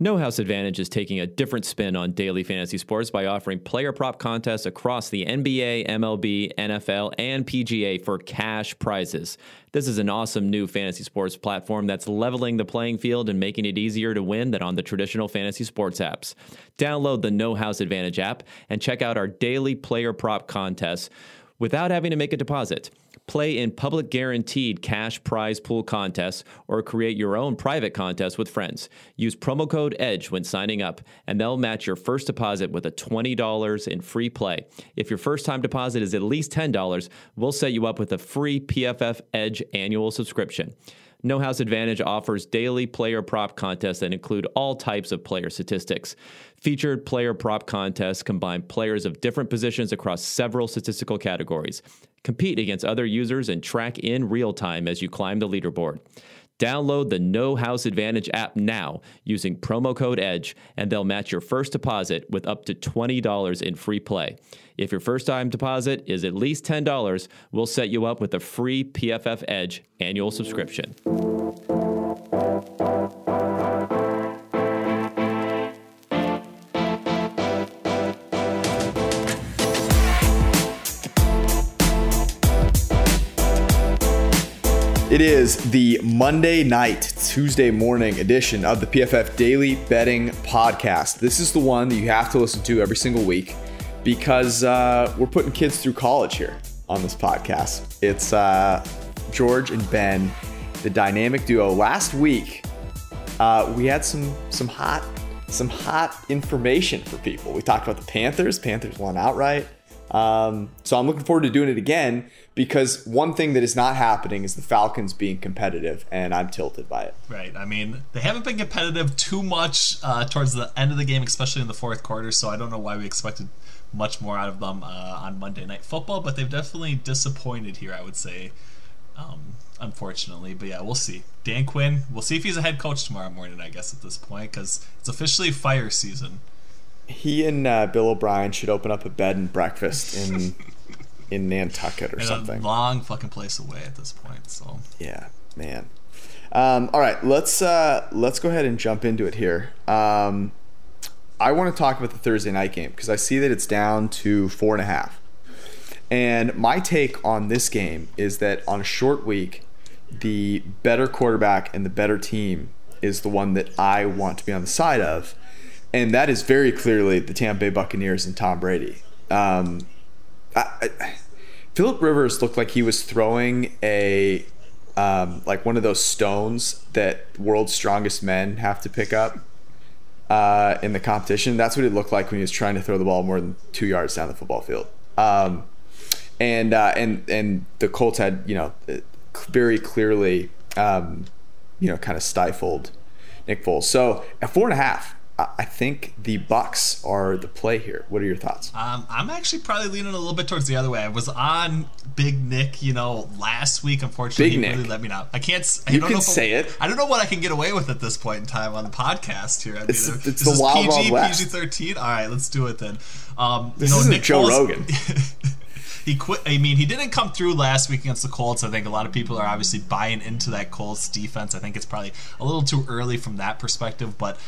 No House Advantage is taking a different spin on daily fantasy sports by offering player prop contests across the NBA, MLB, NFL, and PGA for cash prizes. This is an awesome new fantasy sports platform that's leveling the playing field and making it easier to win than on the traditional fantasy sports apps. Download the No House Advantage app and check out our daily player prop contests without having to make a deposit. Play in public guaranteed cash prize pool contests or create your own private contest with friends. Use promo code EDGE when signing up, and they'll match your first deposit with a $20 in free play. If your first time deposit is at least $10, we'll set you up with a free PFF Edge annual subscription. No House Advantage offers daily player prop contests that include all types of player statistics. Featured player prop contests combine players of different positions across several statistical categories. Compete against other users and track in real time as you climb the leaderboard. Download the No House Advantage app now using promo code EDGE, and they'll match your first deposit with up to $20 in free play. If your first time deposit is at least $10, we'll set you up with a free PFF Edge annual subscription. It is the Monday night, Tuesday morning edition of the PFF Daily Betting Podcast. This is the one that you have to listen to every single week because uh, we're putting kids through college here on this podcast. It's uh, George and Ben, the dynamic duo. Last week, uh, we had some some hot some hot information for people. We talked about the Panthers. Panthers won outright. Um, so I'm looking forward to doing it again because one thing that is not happening is the Falcons being competitive, and I'm tilted by it. Right. I mean, they haven't been competitive too much uh, towards the end of the game, especially in the fourth quarter. So I don't know why we expected much more out of them uh, on Monday Night Football, but they've definitely disappointed here. I would say. Um, unfortunately. But yeah, we'll see. Dan Quinn, we'll see if he's a head coach tomorrow morning, I guess, at this point, because it's officially fire season. He and uh, Bill O'Brien should open up a bed and breakfast in in Nantucket or And something. A long fucking place away at this point. So Yeah, man. Um, all right, let's uh, let's go ahead and jump into it here. Um, I want to talk about the Thursday night game because I see that it's down to four and a half. And my take on this game is that on a short week, the better quarterback and the better team is the one that I want to be on the side of. And that is very clearly the Tampa Bay Buccaneers and Tom Brady. Um, I, I, Philip Rivers looked like he was throwing a um, like one of those stones that world's strongest men have to pick up uh, in the competition. That's what it looked like when he was trying to throw the ball more than two yards down the football field. Um, and uh, and and the Colts had you know very clearly um, you know kind of stifled Nick Foles. So at four and a half, I think the Bucks are the play here. What are your thoughts? Um, I'm actually probably leaning a little bit towards the other way. I was on Big Nick, you know, last week. Unfortunately, Big he Nick. really let me know. I can't. I You don't can know say I- it. I don't know what I can get away with at this point in time on the podcast here. I mean, It's- it's this the is wild, PG, west. PG-13. All right, let's do it then. Um, This you know, isn't Nick Joe Foles- Rogan. he quit. I mean, he didn't come through last week against the Colts. I think a lot of people are obviously buying into that Colts defense. I think it's probably a little too early from that perspective. But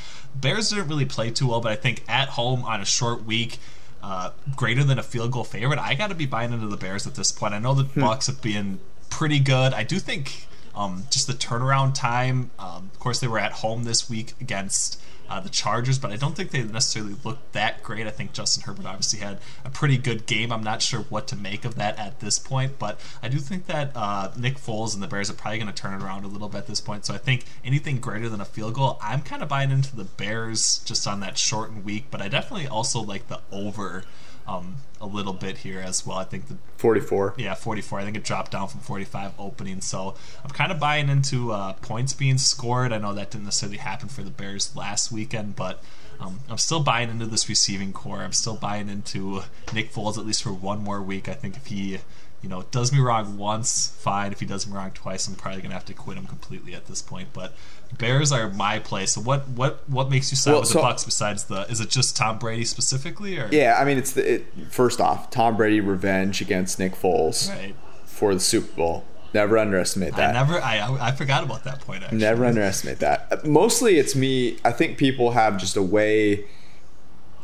Bears didn't really play too well. But I think at home on a short week, uh, greater than a field goal favorite, I got to be buying into the Bears at this point. I know the Bucks have been pretty good. I do think um, just the turnaround time. Um, of course, they were at home this week against uh, the Chargers, but I don't think they necessarily looked that great. I think Justin Herbert obviously had a pretty good game. I'm not sure what to make of that at this point, but I do think that uh, Nick Foles and the Bears are probably going to turn it around a little bit at this point. So I think anything greater than a field goal, I'm kind of buying into the Bears just on that shortened week, but I definitely also like the over. Um, a little bit here as well. I think the 44. yeah, 44. I think it dropped down from 45 opening. So I'm kind of buying into uh, points being scored. I know that didn't necessarily happen for the Bears last weekend, but um, I'm still buying into this receiving corps. I'm still buying into Nick Foles at least for one more week. I think if he, you know, does me wrong once, fine. If he does me wrong twice, I'm probably gonna have to quit him completely at this point. But Bears are my play. So what what what makes you side Well, with so- the Bucks besides the? Is it just Tom Brady specifically, or Yeah, I mean, it's the it, first off, Tom Brady revenge against Nick Foles right? for the Super Bowl. Never underestimate I that. never, I, I, I forgot about that point. Actually, Never underestimate that. Mostly, it's me. I think people have just a way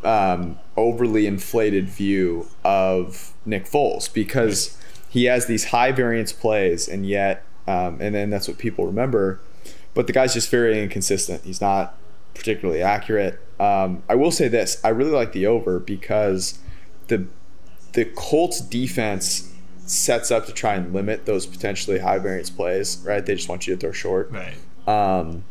um, overly inflated view of Nick Foles because he has these high variance plays, and yet, um, and then that's what people remember. But the guy's just very inconsistent. He's not particularly accurate. Um, I will say this: I really like the over because the the Colts defense sets up to try and limit those potentially high variance plays. Right? They just want you to throw short. right. Um,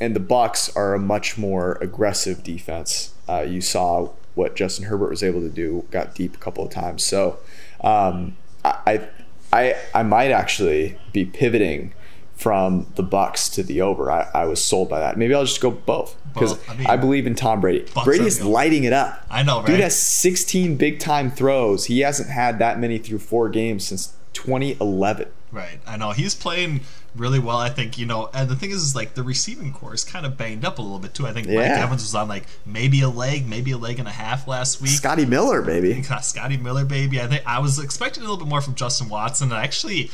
and the Bucks are a much more aggressive defense. Uh, you saw what Justin Herbert was able to do, got deep a couple of times. So um, I, I, I might actually be pivoting from the Bucks to the over. I, I was sold by that. Maybe I'll just go both because I I, believe in Tom Brady. Bucks Brady is lighting it up. I know, right? Dude has 16 big time throws. He hasn't had that many through four games since 2011. Right. I know he's playing really well. I think you know, and the thing is, is like the receiving corps is kind of banged up a little bit too. I think Mike Evans was on like maybe a leg, maybe a leg and a half last week. Scotty Miller, baby. Scotty Miller, baby. I think I was expecting a little bit more from Justin Watson. And actually,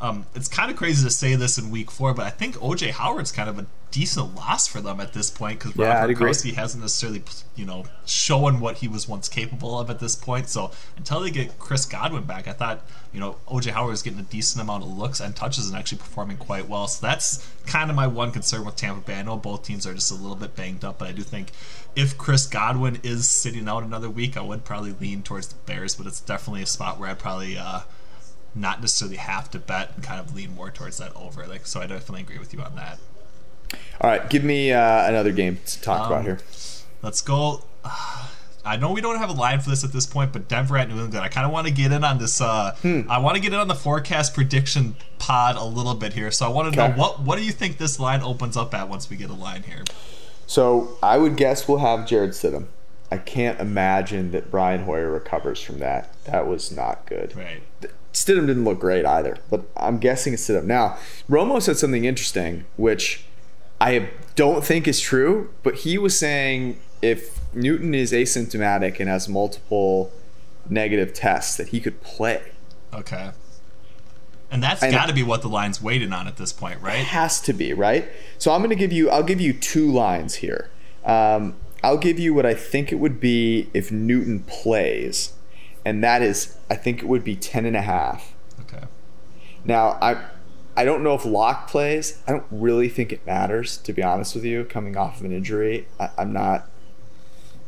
um, it's kind of crazy to say this in week four, but I think OJ Howard's kind of a decent loss for them at this point because Yeah, Gronkowski hasn't necessarily, you know, shown what he was once capable of at this point. So until they get Chris Godwin back, I thought, you know, OJ Howard was getting a decent amount of looks and touches and actually performing quite well. So that's kind of my one concern with Tampa Bay. I know both teams are just a little bit banged up, but I do think if Chris Godwin is sitting out another week, I would probably lean towards the Bears, but it's definitely a spot where I'd probably uh, not necessarily have to bet and kind of lean more towards that over. Like, so I definitely agree with you on that. All right, give me uh, another game to talk about Um, here. Let's go. I know we don't have a line for this at this point, but Denver at New England. I kind of want to get in on this. Uh, Hmm. I want to get in on the forecast prediction pod a little bit here. So I want to know what what do you think this line opens up at once we get a line here? So I would guess we'll have Jarrett Stidham. I can't imagine that Brian Hoyer recovers from that. That was not good. Right. Stidham didn't look great either, but I'm guessing it's Stidham. Now, Romo said something interesting, which I don't think is true, but he was saying if Newton is asymptomatic and has multiple negative tests, that he could play. Okay. And that's got to be what the line's waiting on at this point, right? It has to be right. So I'm going to give you. I'll give you two lines here. Um, I'll give you what I think it would be if Newton plays, and that is I think it would be ten and a half. Okay. Now I. I don't know if Lock plays. I don't really think it matters, to be honest with you. Coming off of an injury, I, I'm not.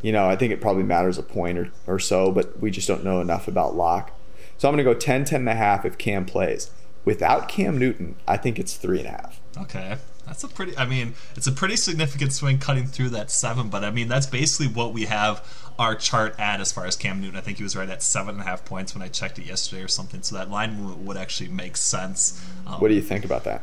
You know, I think it probably matters a point or, or so, but we just don't know enough about Lock. So I'm going to go 10, 10 and a half if Cam plays. Without Cam Newton, I think it's three and a half. Okay. That's a pretty, I mean, it's a pretty significant swing cutting through that seven, but I mean, that's basically what we have our chart at as far as Cam Newton. I think he was right at seven and a half points when I checked it yesterday or something, so that line would, would actually make sense. Um, What do you think about that?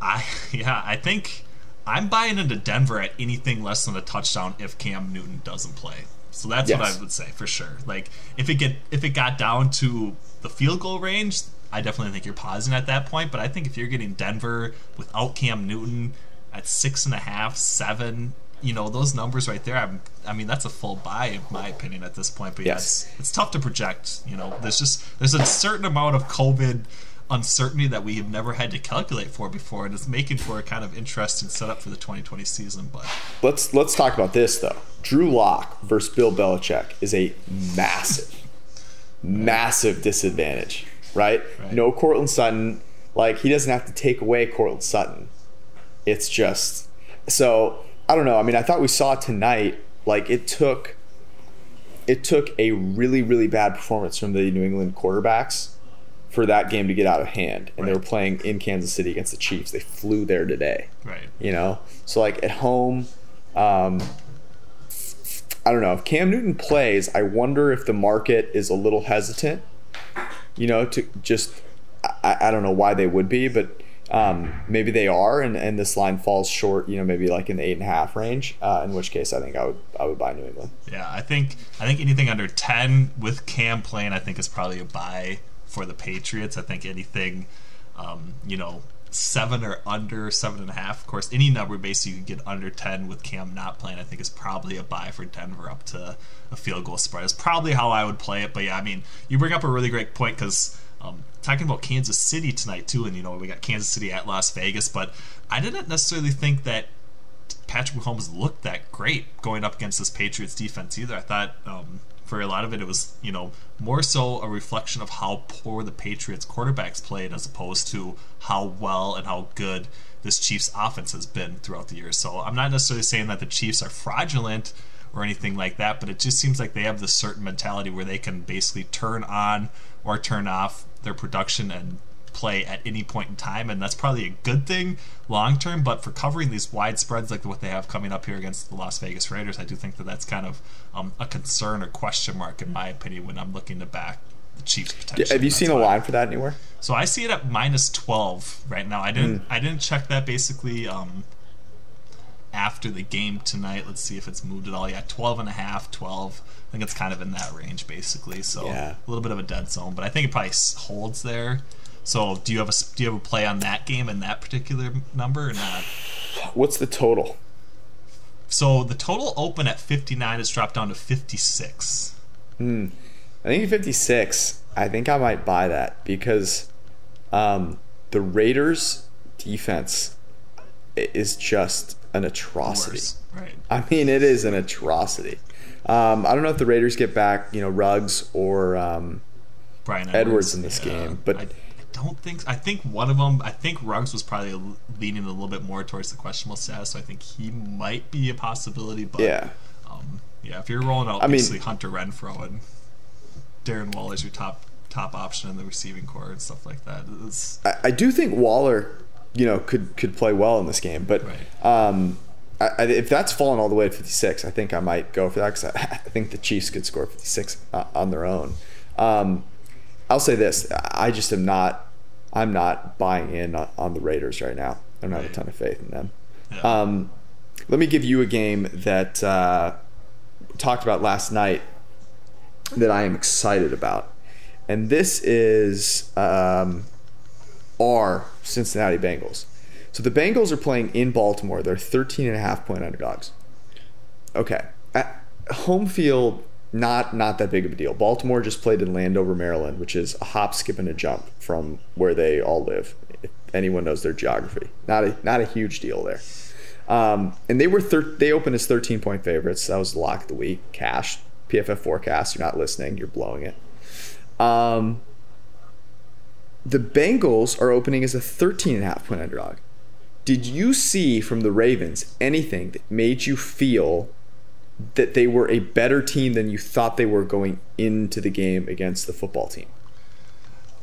I, yeah, I think I'm buying into Denver at anything less than a touchdown if Cam Newton doesn't play. So that's what I would say for sure. Like if it get if it got down to the field goal range, I definitely think you're pausing at that point. But I think if you're getting Denver without Cam Newton at six and a half, seven, you know those numbers right there. I'm, I mean that's a full buy in my opinion at this point. But Yes. yes, it's tough to project. You know, there's just there's a certain amount of COVID uncertainty that we have never had to calculate for before, and it's making for a kind of interesting setup for the 2020 season. But Let's let's talk about this though. Drew Lock versus Bill Belichick is a massive, massive disadvantage, right? Right. No Courtland Sutton. Like he doesn't have to take away Courtland Sutton. It's just so I don't know. I mean, I thought we saw tonight. Like it took, it took a really really bad performance from the New England quarterbacks for that game to get out of hand, and they were playing in Kansas City against the Chiefs. They flew there today right, you know so like at home um i don't know if cam newton plays i wonder if the market is a little hesitant you know to just i, I don't know why they would be but um, maybe they are and, and this line falls short you know maybe like in the eight and a half range uh, in which case i think i would i would buy new england yeah. I think I think anything under 10 with Cam playing, I think is probably a buy for the Patriots. I think anything, um, you know. Seven or under seven and a half. Of course, any number basically you can get under ten with Cam not playing. I think is probably a buy for Denver up to a field goal spread. Is probably how I would play it. But yeah, I mean, you bring up a really great point because um, talking about Kansas City tonight too, and you know we got Kansas City at Las Vegas, but I didn't necessarily think that Patrick Mahomes looked that great going up against this Patriots defense either. I thought um, for a lot of it, it was you know more so a reflection of how poor the Patriots quarterbacks played as opposed to how well and how good this Chiefs offense has been throughout the years. So I'm not necessarily saying that the Chiefs are fraudulent or anything like that, but it just seems like they have this certain mentality where they can basically turn on or turn off their production and play at any point in time, and that's probably a good thing long term. But for covering these wide spreads like what they have coming up here against the Las Vegas Raiders, I do think that that's kind of um, a concern or question mark in my opinion when I'm looking to back the Chiefs potentially. Have you seen a line for that anywhere? So I see it at minus twelve right now. I didn't. Mm. I didn't check that basically. Um, after the game tonight. Let's see if it's moved at all. Yeah, 12 and a half, 12. I think it's kind of in that range basically. So yeah. a little bit of a dead zone, but I think it probably holds there. So do you have a do you have a play on that game and that particular number or not? What's the total? So the total open at 59 has dropped down to 56. Hmm. I think 56. I think I might buy that because um, the Raiders defense is just an atrocity. Right. I mean, it is an atrocity. Um, I don't know if the Raiders get back, you know, Ruggs or um, Bryan Edwards, Edwards in this yeah. game, but I, don't think. I think one of them. I think Ruggs was probably leaning a little bit more towards the questionable status. So I think he might be a possibility. But yeah, um, yeah. If you're rolling out, I basically mean, Hunter Renfrow and Darren Waller is your top top option in the receiving corps and stuff like that. I, I, do think Waller, you know, could could play well in this game, but. Right. Um, I, if that's fallen all the way to 56, I think I might go for that because I, I, think the Chiefs could score 56 uh, on their own. Um, I'll say this: I just am not I'm not buying in on the Raiders right now. I don't have a ton of faith in them. Yeah. Um, let me give you a game that uh, talked about last night that I am excited about, and this is um, our Cincinnati Bengals. So the Bengals are playing in Baltimore. They're 13 and a half point underdogs. Okay, at home field not not that big of a deal. Baltimore just played in Landover, Maryland, which is a hop, skip, and a jump from where they all live. If anyone knows their geography, not a not a huge deal there. Um, and they were thir- they opened as 13 point favorites. That was the lock of the week. Cash PFF forecast. You're not listening. You're blowing it. Um, the Bengals are opening as a 13 and a half point underdog. Did you see from the Ravens anything that made you feel that they were a better team than you thought they were going into the game against the football team.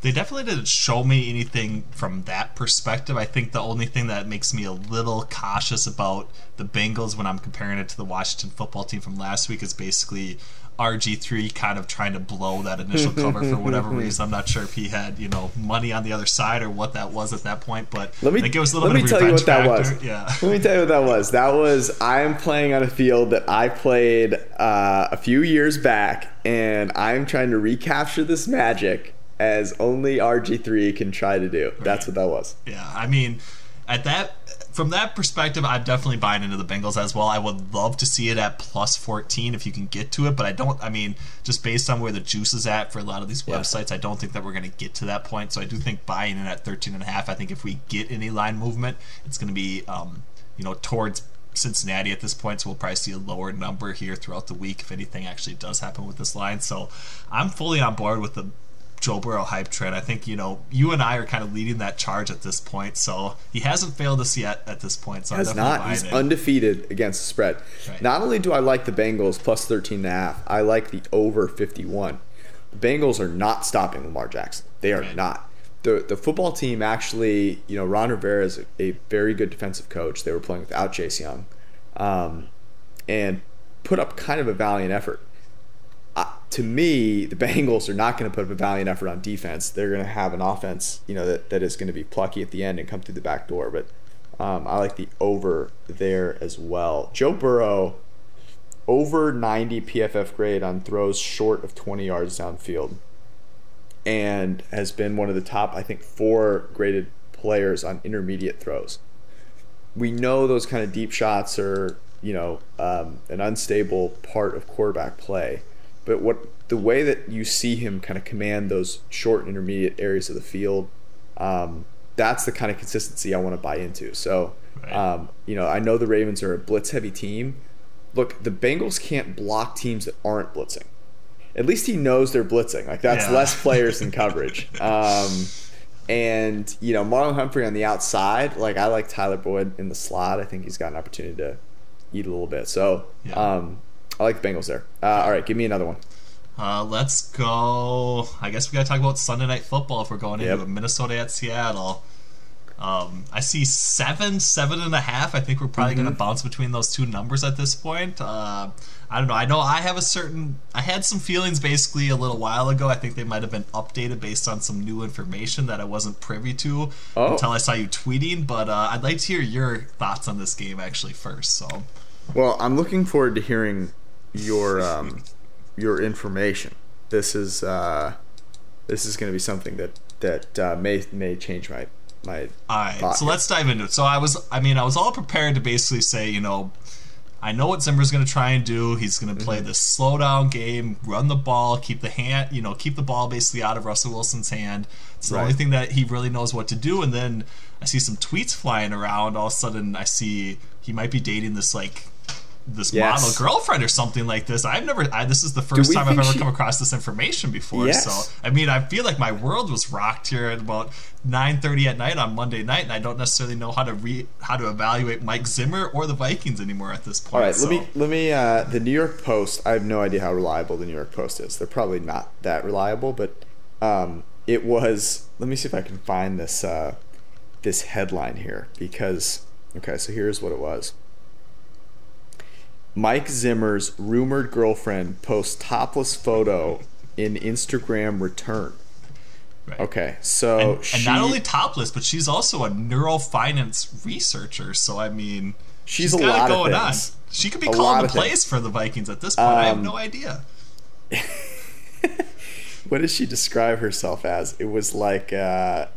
They definitely didn't show me anything from that perspective. I think the only thing that makes me a little cautious about the Bengals when I'm comparing it to the Washington football team from last week is basically RG3 kind of trying to blow that initial cover for whatever reason. I'm not sure if he had, you know, money on the other side or what that was at that point, but let me, it was a little let me tell you what that factor. was. Yeah. Let me tell you what that was. That was I am playing on a field that I played uh, a few years back, and I'm trying to recapture this magic as only RG3 can try to do. Right. That's what that was. Yeah, I mean, at that from that perspective, I'm definitely buying into the Bengals as well. I would love to see it at plus 14 if you can get to it, but I don't. I mean, just based on where the juice is at for a lot of these yeah. websites, I don't think that we're going to get to that point. So I do think buying in at 13 and a half. I think if we get any line movement, it's going to be, um, you know, towards Cincinnati at this point, so we'll probably see a lower number here throughout the week if anything actually does happen with this line. So I'm fully on board with the Joe Burrow hype train. I think you know you and I are kind of leading that charge at this point. So he hasn't failed us yet at this point. So has not. He's undefeated against the spread. Right. Not only do I like the Bengals plus 13 and a half, I like the over 51. The Bengals are not stopping Lamar Jackson. They are right. not. The, the football team actually, you know, Ron Rivera is a, a very good defensive coach. They were playing without Chase Young, um, and put up kind of a valiant effort to me, the Bengals are not going to put up a valiant effort on defense. They're going to have an offense, you know, that, that is going to be plucky at the end and come through the back door. But um, I like the over there as well. Joe Burrow, over 90 PFF grade on throws short of 20 yards downfield, and has been one of the top, I think, four graded players on intermediate throws. We know those kind of deep shots are, you know, um, an unstable part of quarterback play. But what the way that you see him kind of command those short and intermediate areas of the field, um, that's the kind of consistency I want to buy into. So, right. um, you know, I know the Ravens are a blitz heavy team. Look, the Bengals can't block teams that aren't blitzing. At least he knows they're blitzing. Like that's yeah. less players than coverage. Um, and you know, Marlon Humphrey on the outside. Like I like Tyler Boyd in the slot. I think he's got an opportunity to eat a little bit. So, yeah. um, I like the Bengals there. Uh, all right, give me another one. Uh, let's go. I guess we got to talk about Sunday Night Football if we're going yep. into Minnesota at Seattle. Um, I see seven, seven and a half. I think we're probably mm-hmm. going to bounce between those two numbers at this point. Uh, I don't know. I know I have a certain. I had some feelings basically a little while ago. I think they might have been updated based on some new information that I wasn't privy to oh. until I saw you tweeting. But uh, I'd like to hear your thoughts on this game actually first. So, well, I'm looking forward to hearing your um, your information. This is uh, this is going to be something that that uh, may may change my my. All right, so let's dive into it. So I was, I mean, I was all prepared to basically say, you know, I know what Zimmer's going to try and do. He's going to play mm-hmm. this slow down game, run the ball, keep the hand, you know, keep the ball basically out of Russell Wilson's hand. It's the right. only thing that he really knows what to do. And then I see some tweets flying around. All of a sudden, I see he might be dating this like this yes. model girlfriend or something like this. I've never. I, this is the first time I've ever she... come across this information before. Yes. So I mean, I feel like my world was rocked here at about nine thirty at night on Monday night, and I don't necessarily know how to re how to evaluate Mike Zimmer or the Vikings anymore at this point. All right, so. let me let me. Uh, the New York Post. I have no idea how reliable the New York Post is. They're probably not that reliable, but um, it was. Let me see if I can find this uh, this headline here because okay, so here's what it was. Mike Zimmer's rumored girlfriend posts topless photo in Instagram return. Right. Okay, so and, she, and, not only topless, but she's also a neurofinance researcher. So I mean, she's, she's a lot going of things. on. She could be a calling the plays for the Vikings at this point. Um, I have um, no idea. what does she describe herself as? It was like, uh,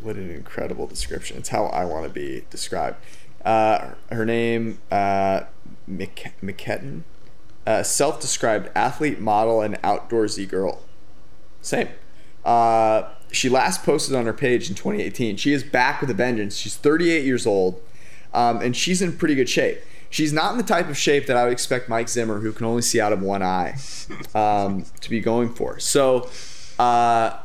what an incredible description. It's how I want to be described. Uh, her name, uh, McKetton, uh, self-described athlete, model, and outdoorsy girl. Same. Uh, she last posted on her page in 2018. She is back with a vengeance. She's 38 years old, um, and she's in pretty good shape. She's not in the type of shape that I would expect Mike Zimmer, who can only see out of one eye, um, to be going for. So, uh,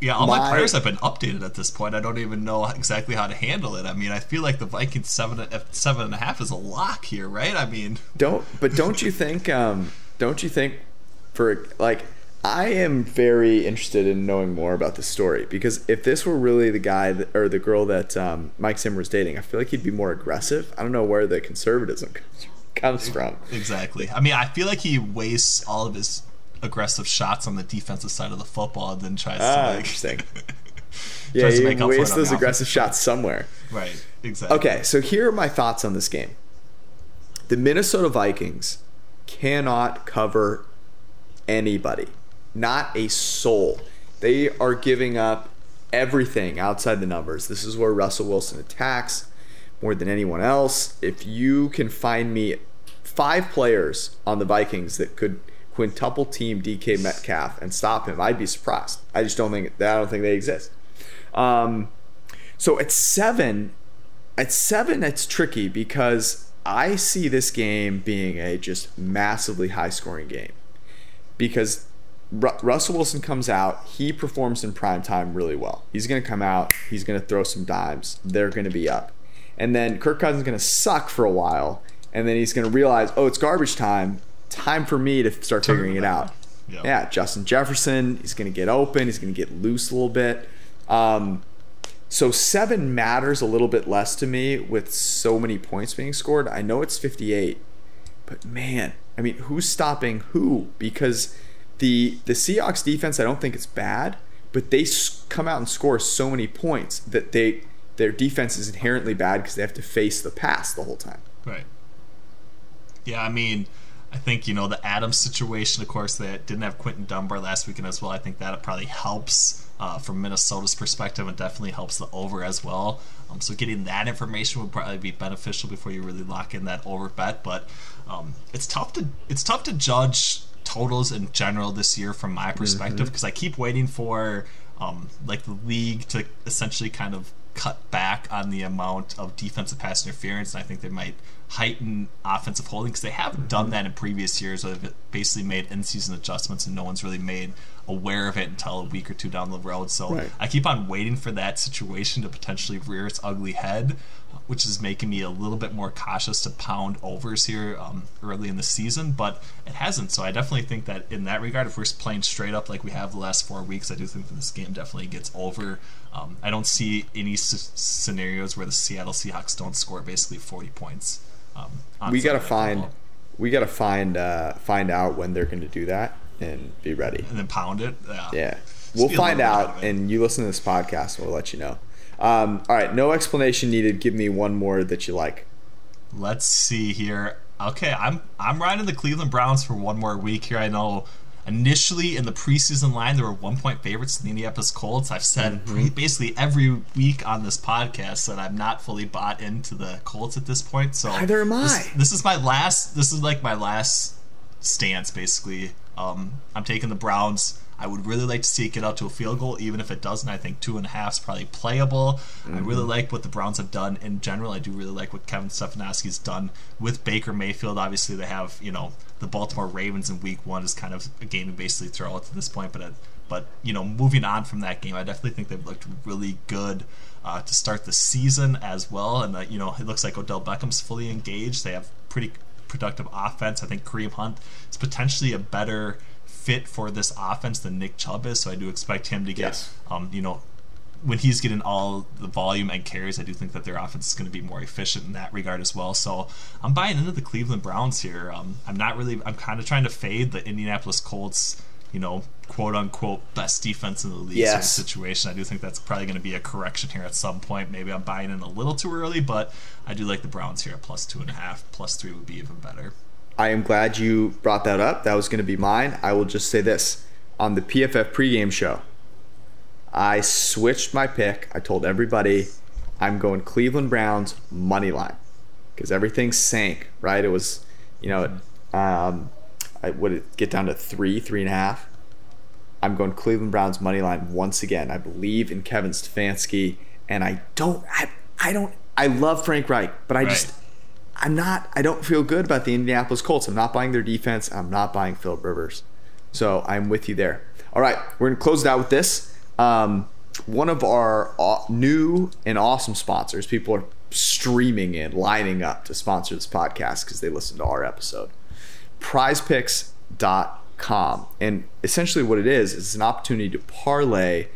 yeah, all my, my, players have been updated at this point. I don't even know exactly how to handle it. I mean, I feel like the Vikings seven seven and a half is a lock here, right? I mean, don't but don't you think? Um, don't you think for like I am very interested in knowing more about this story because if this were really the guy that, or the girl that um, Mike Zimmer was dating, I feel like he'd be more aggressive. I don't know where the conservatism comes from. Exactly. I mean, I feel like he wastes all of his aggressive shots on the defensive side of the football and then tries ah, to like interesting. yeah, you waste those aggressive shots somewhere. Right. Exactly. Okay, so here are my thoughts on this game. The Minnesota Vikings cannot cover anybody, not a soul. They are giving up everything outside the numbers. This is where Russell Wilson attacks more than anyone else. If you can find me five players on the Vikings that could quintuple team DK Metcalf and stop him, I'd be surprised. I just don't think that I don't think they exist. Um, so at seven, at seven, it's tricky because I see this game being a just massively high scoring game because Ru- Russell Wilson comes out, he performs in prime time really well. He's going to come out, he's going to throw some dimes. They're going to be up. And then Kirk Cousins is going to suck for a while, and then he's going to realize, oh, it's garbage time, time for me to start figuring it out. Yep. Yeah, Justin Jefferson, he's going to get open, he's going to get loose a little bit. Um, so seven matters a little bit less to me with so many points being scored. I know it's 58, but man, I mean, who's stopping who? Because the the Seahawks defense, I don't think it's bad, but they come out and score so many points that they their defense is inherently bad because they have to face the pass the whole time. Right. Yeah, I mean, I think you know the Adams situation. Of course, they didn't have Quinton Dunbar last weekend as well. I think that probably helps uh, from Minnesota's perspective, and definitely helps the over as well. Um, so getting that information would probably be beneficial before you really lock in that over bet. But um, it's tough to it's tough to judge totals in general this year from my perspective because mm-hmm. I keep waiting for um, like the league to essentially kind of cut back on the amount of defensive pass interference, and I think they might heighten offensive holding because they have mm-hmm. done that in previous years. Where they've basically made in-season adjustments, and no one's really made aware of it until a week or two down the road. So right. I keep on waiting for that situation to potentially rear its ugly head, which is making me a little bit more cautious to pound overs here um, early in the season. But it hasn't, so I definitely think that in that regard, if we're playing straight up like we have the last four weeks, I do think that this game definitely gets over. Um, I don't see any s- scenarios where the Seattle Seahawks don't score basically 40 points. Um, we gotta find, we gotta find, uh, find out when they're going to do that and be ready. And then pound it. Yeah. Yeah. we'll find out, and you listen to this podcast, we'll let you know. Um, all right, no explanation needed. Give me one more that you like. Let's see here. Okay, I'm I'm riding the Cleveland Browns for one more week here. I know initially in the preseason line there were one point favorites to the Indianapolis Colts. I've said mm-hmm. basically every week on this podcast that I'm not fully bought into the Colts at this point. So neither am I. This, this is my last. This is like my last stance basically um, I'm taking the Browns. I would really like to see it get out to a field goal, even if it doesn't. I think two and a half is probably playable. Mm-hmm. I really mm-hmm. like what the Browns have done in general. I do really like what Kevin Stefanski's done with Baker Mayfield. Obviously, they have you know the Baltimore Ravens in Week One is kind of a game to basically throw out to this point, but. Uh, but you know, moving on from that game, I definitely think they've looked really good uh, to start the season as well. And uh, you know, it looks like Odell Beckham's fully engaged. They have pretty productive offense. I think Kareem Hunt is potentially a better fit for this offense than Nick Chubb is, so I do expect him to get, yes. um, you know, when he's getting all the volume and carries, I do think that their offense is going to be more efficient in that regard as well. So I'm buying into the Cleveland Browns here. Um, I'm not really. I'm kind of trying to fade the Indianapolis Colts you know, quote unquote best defense in the league yes. sort of situation. I do think that's probably going to be a correction here at some point. Maybe I'm buying in a little too early, but I do like the Browns here at plus two and a half. Plus three would be even better. I am glad you brought that up. That was going to be mine. I will just say this on the PFF pregame show. I switched my pick. I told everybody I'm going Cleveland Browns money line because everything sank. Right? It was, you know, um, I would it get down to three, three and a half. I'm going Cleveland Browns money line once again. I believe in Kevin Stefanski, and I don't, I, I don't, I love Frank Reich, but I right. just, I'm not, I don't feel good about the Indianapolis Colts. I'm not buying their defense. I'm not buying Philip Rivers. So I'm with you there. All right, we're gonna close it out with this. Um, one of our new and awesome sponsors. People are streaming in, lining up to sponsor this podcast because they listen to our episode prizepicks.com. And essentially, what it is, is an opportunity to parlay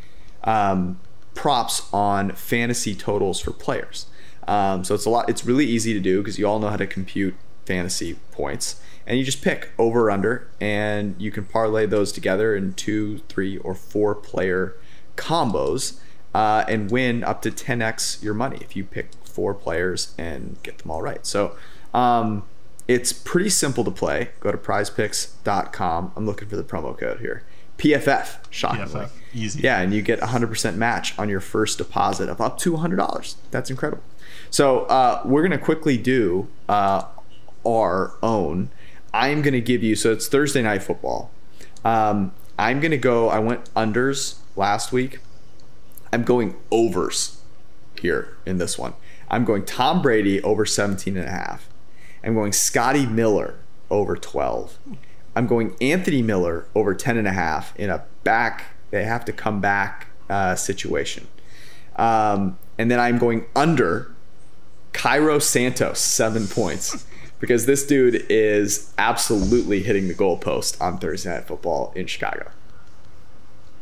um, props on fantasy totals for players. Um, so it's a lot, it's really easy to do because you all know how to compute fantasy points. And you just pick over or under, and you can parlay those together in two, three, or four player combos uh, and win up to 10x your money if you pick four players and get them all right. So, um, it's pretty simple to play. Go to prizepicks.com. I'm looking for the promo code here. PFF, shockingly. PFF. Easy. Yeah, and you get 100% match on your first deposit of up to $100. That's incredible. So uh, we're going to quickly do uh, our own. I'm going to give you, so it's Thursday night football. Um, I'm going to go, I went unders last week. I'm going overs here in this one. I'm going Tom Brady over 17 and a half. I'm going Scotty Miller over 12. I'm going Anthony Miller over 10 and a half in a back, they have to come back uh, situation. Um, and then I'm going under Cairo Santos, seven points. Because this dude is absolutely hitting the goalpost on Thursday Night Football in Chicago.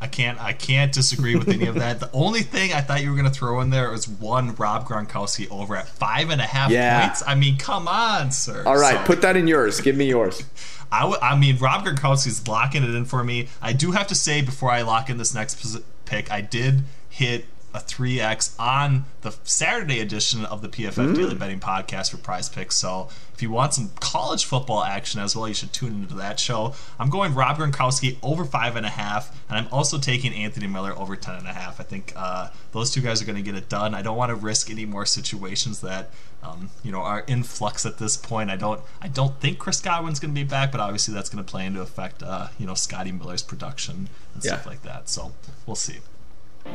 I can't I can't disagree with any of that. The only thing I thought you were going to throw in there was one Rob Gronkowski over at five and a half yeah. points. I mean, come on, sir. All right, so, put that in yours. Give me yours. I, w- I mean, Rob Gronkowski's locking it in for me. I do have to say before I lock in this next pick, I did hit a 3x on the Saturday edition of the PFF Daily Betting Podcast for Prize Picks. So if you want some college football action as well, you should tune into that show. I'm going Rob Gronkowski over five and a half, and I'm also taking Anthony Miller over ten and a half. I think uh, those two guys are going to get it done. I don't want to risk any more situations that um, you know are in flux at this point. I don't I don't think Chris Godwin's going to be back, but obviously that's going to play into effect. Uh, you know Scotty Miller's production and Yeah. stuff like that. So we'll see.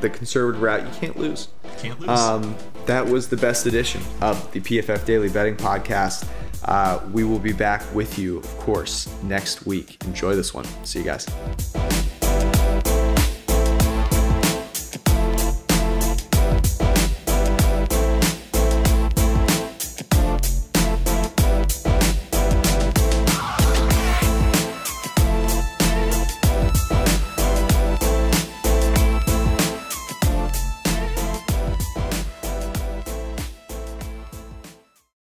The conservative route, you can't lose. Can't lose. Um, that was the best edition of the PFF Daily Betting Podcast. Uh, we will be back with you, of course, next week. Enjoy this one. See you guys.